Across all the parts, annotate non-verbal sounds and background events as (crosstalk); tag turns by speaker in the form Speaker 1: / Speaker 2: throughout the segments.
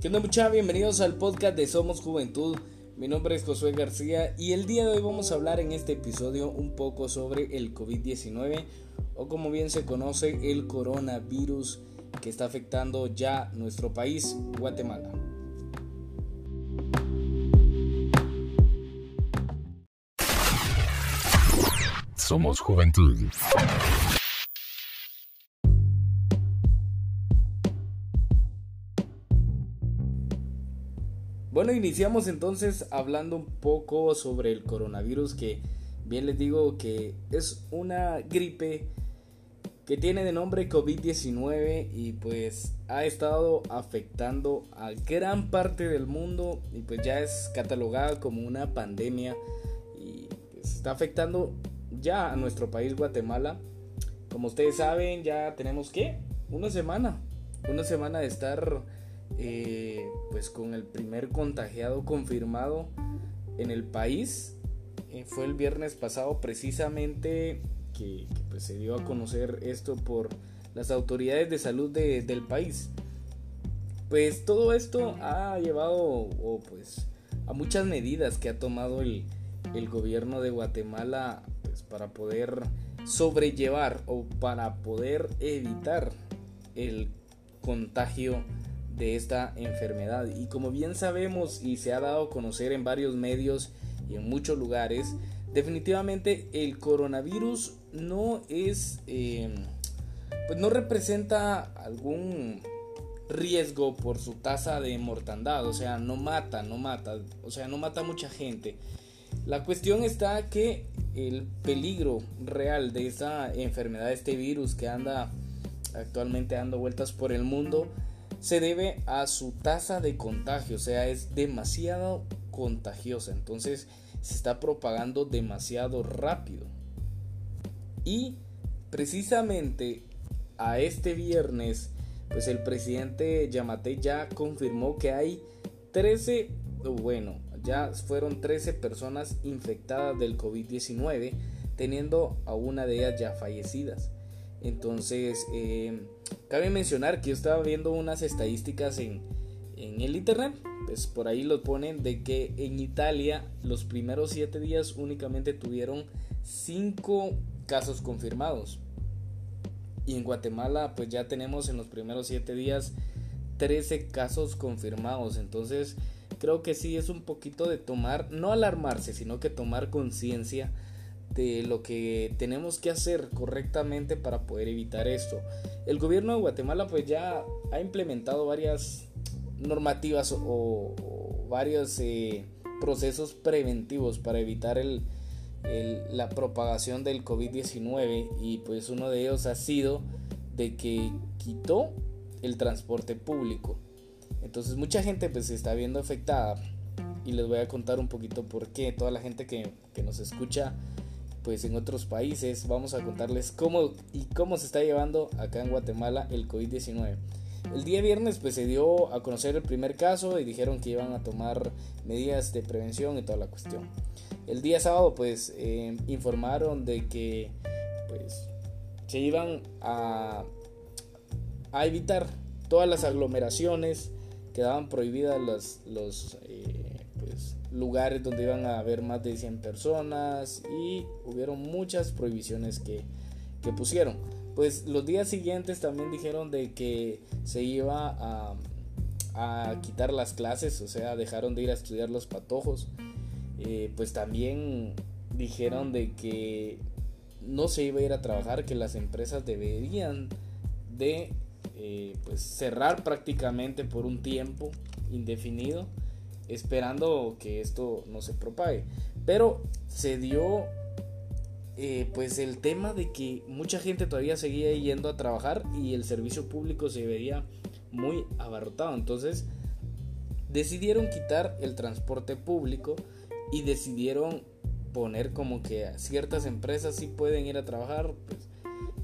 Speaker 1: ¿Qué onda mucha? Bienvenidos al podcast de Somos Juventud. Mi nombre es Josué García y el día de hoy vamos a hablar en este episodio un poco sobre el COVID-19 o como bien se conoce el coronavirus que está afectando ya nuestro país, Guatemala.
Speaker 2: Somos Juventud.
Speaker 1: Iniciamos entonces hablando un poco sobre el coronavirus que bien les digo que es una gripe que tiene de nombre COVID-19 y pues ha estado afectando a gran parte del mundo y pues ya es catalogada como una pandemia y pues está afectando ya a nuestro país Guatemala. Como ustedes saben, ya tenemos que una semana, una semana de estar eh, pues con el primer contagiado confirmado en el país. Eh, fue el viernes pasado precisamente que, pues, se dio a conocer esto por las autoridades de salud del país. Pues todo esto ha llevado pues, a muchas medidas que ha tomado el, gobierno de Guatemala pues, para poder sobrellevar o para poder evitar el contagio de esta enfermedad. Y como bien sabemos y se ha dado a conocer en varios medios y en muchos lugares, definitivamente el coronavirus no es, em, pues no representa algún riesgo por su tasa de mortandad, o sea, no mata, no mata, o sea, no mata a mucha gente. La cuestión está que el peligro real de esta enfermedad, este virus que anda actualmente dando vueltas por el mundo, se debe a su tasa de contagio, o sea, es demasiado contagiosa, entonces se está propagando demasiado rápido. Y precisamente a este viernes, pues el presidente Yamate ya confirmó que hay 13, bueno, ya fueron 13 personas infectadas del COVID-19, teniendo a una de ellas ya fallecidas. Entonces, eh, cabe mencionar que yo estaba viendo unas estadísticas en, en el internet, pues por ahí lo ponen de que en Italia los primeros 7 días únicamente tuvieron 5 casos confirmados. Y en Guatemala pues ya tenemos en los primeros 7 días 13 casos confirmados. Entonces creo que sí es un poquito de tomar, no alarmarse, sino que tomar conciencia de lo que tenemos que hacer correctamente para poder evitar esto. El gobierno de Guatemala pues ya ha implementado varias normativas o, varios eh, procesos preventivos para evitar el, la propagación del COVID-19 y pues uno de ellos ha sido de que quitó el transporte público. Entonces mucha gente pues se está viendo afectada y les voy a contar un poquito por qué. Toda la gente que, que nos escucha pues en otros países. Vamos a contarles cómo y cómo se está llevando acá en Guatemala el COVID-19. El día viernes pues se dio a conocer el primer caso y dijeron que iban a tomar medidas de prevención y toda la cuestión. El día sábado pues eh, informaron de que pues se iban a, a evitar todas las aglomeraciones, quedaban prohibidas los, los eh, lugares donde iban a haber más de 100 personas y hubieron muchas prohibiciones que, que pusieron. Pues los días siguientes también dijeron de que se iba a, quitar las clases, o sea, dejaron de ir a estudiar los patojos. Eh, pues también dijeron de que no se iba a ir a trabajar, que las empresas deberían de eh, pues cerrar prácticamente por un tiempo indefinido esperando que esto no se propague. Pero se dio eh, pues el tema de que mucha gente todavía seguía yendo a trabajar y el servicio público se veía muy abarrotado. Entonces decidieron quitar el transporte público y decidieron poner como que ciertas empresas sí pueden ir a trabajar. Pues,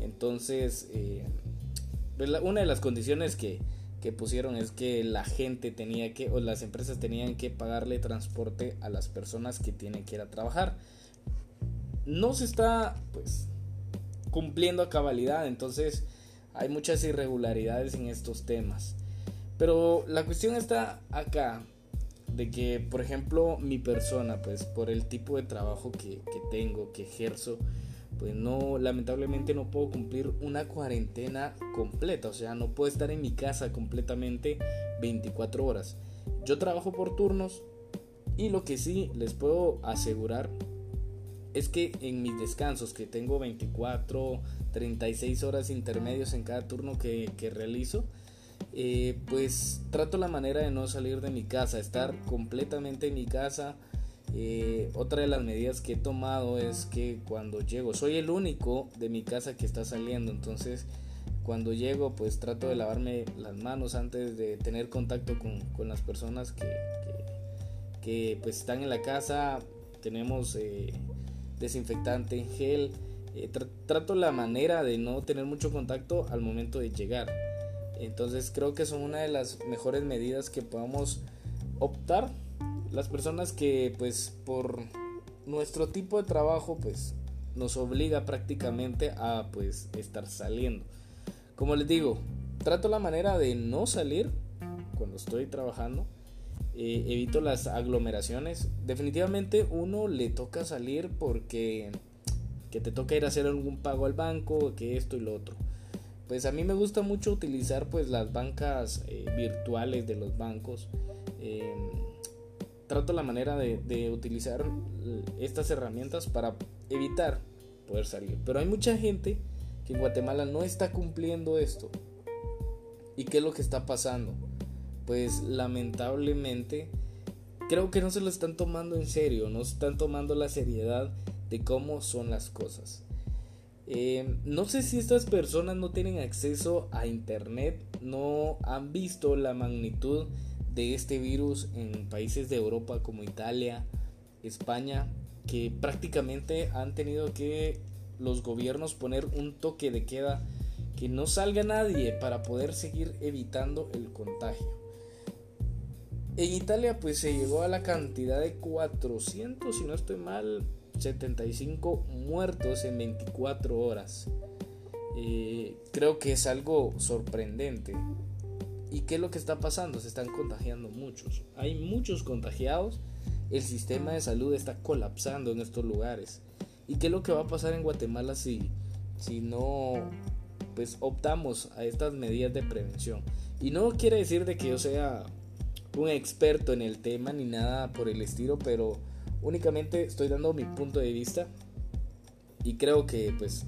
Speaker 1: entonces, eh, pues, una de las condiciones que, pusieron es que la gente tenía que, o las empresas tenían que pagarle transporte a las personas que tienen que ir a trabajar. No se está, pues, cumpliendo a cabalidad, entonces hay muchas irregularidades en estos temas. Pero la cuestión está acá, de que, por ejemplo, mi persona, pues por el tipo de trabajo que, que tengo, que ejerzo, pues no, lamentablemente no puedo cumplir una cuarentena completa, o sea, no puedo estar en mi casa completamente 24 horas. Yo trabajo por turnos y lo que sí les puedo asegurar es que en mis descansos, que tengo 24, 36 horas intermedios en cada turno que, realizo, eh, pues trato la manera de no salir de mi casa, estar completamente en mi casa. Eh, otra de las medidas que he tomado es que cuando llego, soy el único de mi casa que está saliendo, entonces cuando llego pues trato de lavarme las manos antes de tener contacto con, las personas que, que, pues están en la casa, tenemos eh, desinfectante gel. Eh, trato la manera de no tener mucho contacto al momento de llegar. Entonces creo que son una de las mejores medidas que podamos optar las personas que pues por nuestro tipo de trabajo pues nos obliga prácticamente a pues estar saliendo. Como les digo, trato la manera de no salir cuando estoy trabajando eh, evito las aglomeraciones. Definitivamente uno le toca salir porque que te toca ir a hacer algún pago al banco, que esto y lo otro. Pues a mí me gusta mucho utilizar pues las bancas eh, virtuales de los bancos. Em, trato la manera de, utilizar estas herramientas para evitar poder salir. Pero hay mucha gente que en Guatemala no está cumpliendo esto. ¿Y qué es lo que está pasando? pues lamentablemente creo que no se lo están tomando en serio, no están tomando la seriedad de cómo son las cosas. Eh, no sé si estas personas no tienen acceso a internet, no han visto la magnitud de este virus en países de Europa como Italia, España, que prácticamente han tenido que los gobiernos poner un toque de queda que no salga nadie para poder seguir evitando el contagio. En Italia pues se llegó a la cantidad de 400, si no estoy mal, 75 muertos en 24 horas. Eh, creo que es algo sorprendente. ¿Y qué es lo que está pasando? Se están contagiando muchos. Hay muchos contagiados. El sistema de salud está colapsando en estos lugares. ¿Y qué es lo que va a pasar en Guatemala si, si no pues optamos a estas medidas de prevención? Y no quiere decir de que yo sea un experto en el tema ni nada por el estilo, pero únicamente estoy dando mi punto de vista y creo que pues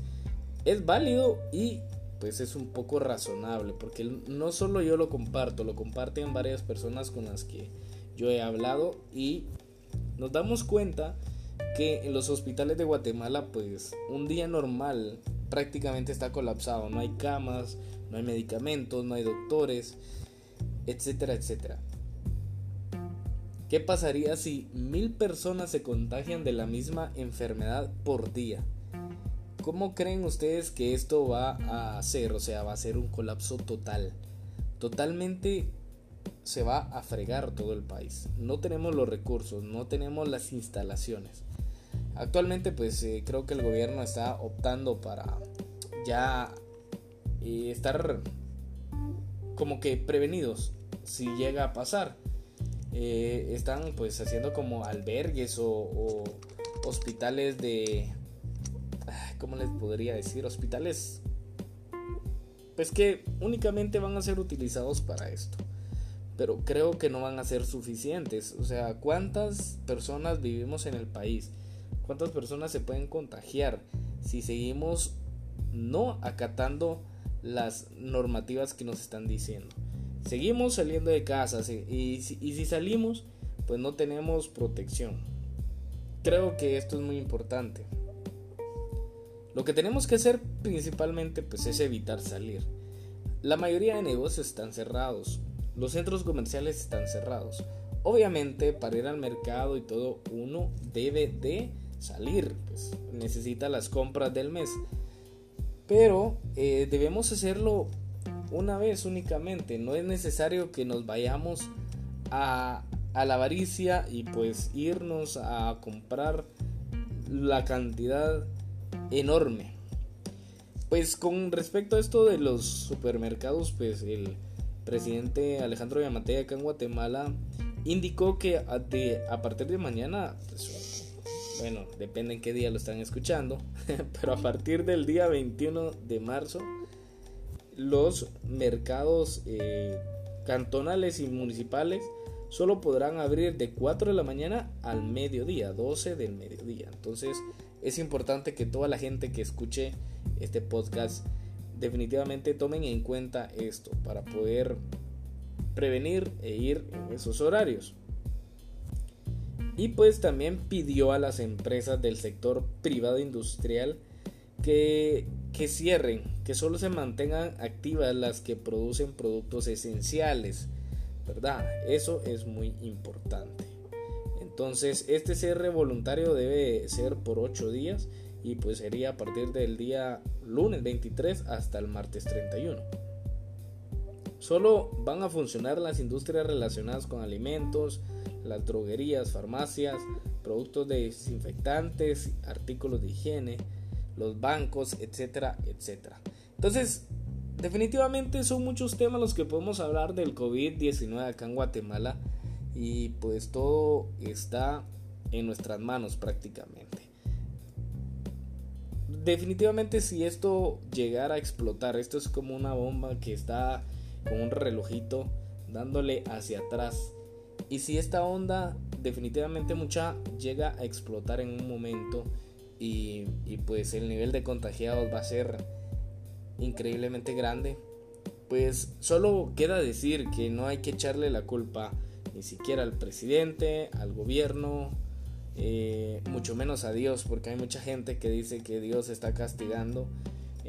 Speaker 1: es válido y pues es un poco razonable porque no solo yo lo comparto, lo comparten varias personas con las que yo he hablado y nos damos cuenta que en los hospitales de Guatemala pues un día normal prácticamente está colapsado, no hay camas, no hay medicamentos, no hay doctores, etcétera, etcétera. ¿Qué pasaría si mil personas se contagian de la misma enfermedad por día? ¿Cómo creen ustedes que esto va a ser? O sea, va a ser un colapso total. Totalmente se va a fregar todo el país. No tenemos los recursos, no tenemos las instalaciones. Actualmente pues eh, creo que el gobierno está optando para ya eh, estar como que prevenidos si llega a pasar. Eh, están pues haciendo como albergues o, hospitales de... ¿Cómo les podría decir? Hospitales pues que únicamente van a ser utilizados para esto. Pero creo que no van a ser suficientes. O sea, ¿cuántas personas vivimos en el país? ¿Cuántas personas se pueden contagiar si seguimos no acatando las normativas que nos están diciendo? Seguimos saliendo de casa y, si salimos, pues no tenemos protección. Creo que esto es muy importante. Lo que tenemos que hacer principalmente pues es evitar salir. La mayoría de negocios están cerrados, los centros comerciales están cerrados. Obviamente para ir al mercado y todo uno debe de salir, pues necesita las compras del mes. Pero eh, debemos hacerlo una vez únicamente. No es necesario que nos vayamos a, a la avaricia y pues irnos a comprar la cantidad enorme. Pues con respecto a esto de los supermercados, pues el presidente Alejandro Yamatei acá en Guatemala indicó que a, a partir de mañana, pues, bueno, depende en qué día lo están escuchando, (laughs) pero a partir del día 21 de marzo, los mercados eh, cantonales y municipales solo podrán abrir de 4 de la mañana al mediodía, 12 del mediodía. Entonces es importante que toda la gente que escuche este podcast definitivamente tomen en cuenta esto para poder prevenir e ir en esos horarios. Y pues también pidió a las empresas del sector privado industrial que, que cierren, que solo se mantengan activas las que producen productos esenciales, ¿verdad? Eso es muy importante. Entonces, este cierre voluntario debe ser por 8 días y pues sería a partir del día lunes 23 hasta el martes 31. Solo van a funcionar las industrias relacionadas con alimentos, las droguerías, farmacias, productos desinfectantes, artículos de higiene, los bancos, etcétera, etcétera. Entonces, definitivamente son muchos temas los que podemos hablar del COVID-19 acá en Guatemala y pues todo está en nuestras manos prácticamente. Definitivamente si esto llegara a explotar, esto es como una bomba que está con un relojito dándole hacia atrás. Y si esta onda definitivamente mucha llega a explotar en un momento y, pues el nivel de contagiados va a ser increíblemente grande, pues solo queda decir que no hay que echarle la culpa ni siquiera al presidente, al gobierno, eh, mucho menos a Dios, porque hay mucha gente que dice que Dios está castigando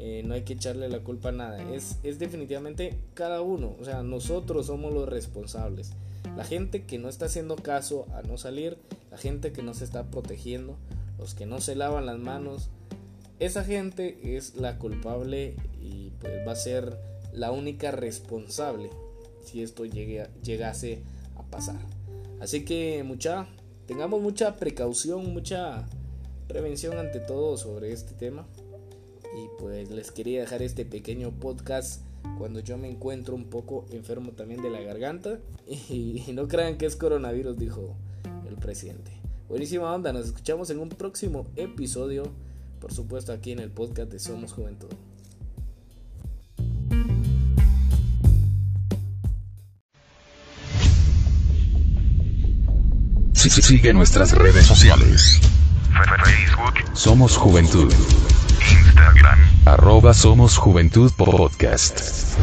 Speaker 1: eh, no hay que echarle la culpa a nada, es, es definitivamente cada uno, o sea, nosotros somos los responsables. La gente que no está haciendo caso a no salir, la gente que no se está protegiendo, los que no se lavan las manos, esa gente es la culpable y pues va a ser la única responsable si esto llegase a pasar. Así que mucha, tengamos mucha precaución, mucha prevención ante todo sobre este tema. Y pues les quería dejar este pequeño podcast cuando yo me encuentro un poco enfermo también de la garganta. (laughs) Y, no crean que es coronavirus, dijo el presidente. Buenísima onda, nos escuchamos en un próximo episodio, por supuesto aquí en el podcast de Somos Juventud.
Speaker 2: Sigue nuestras redes sociales. Facebook. Somos Juventud. Instagram. Arroba Somos Juventud Podcast.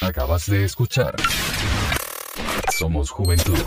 Speaker 2: Acabas de escuchar. Somos Juventud.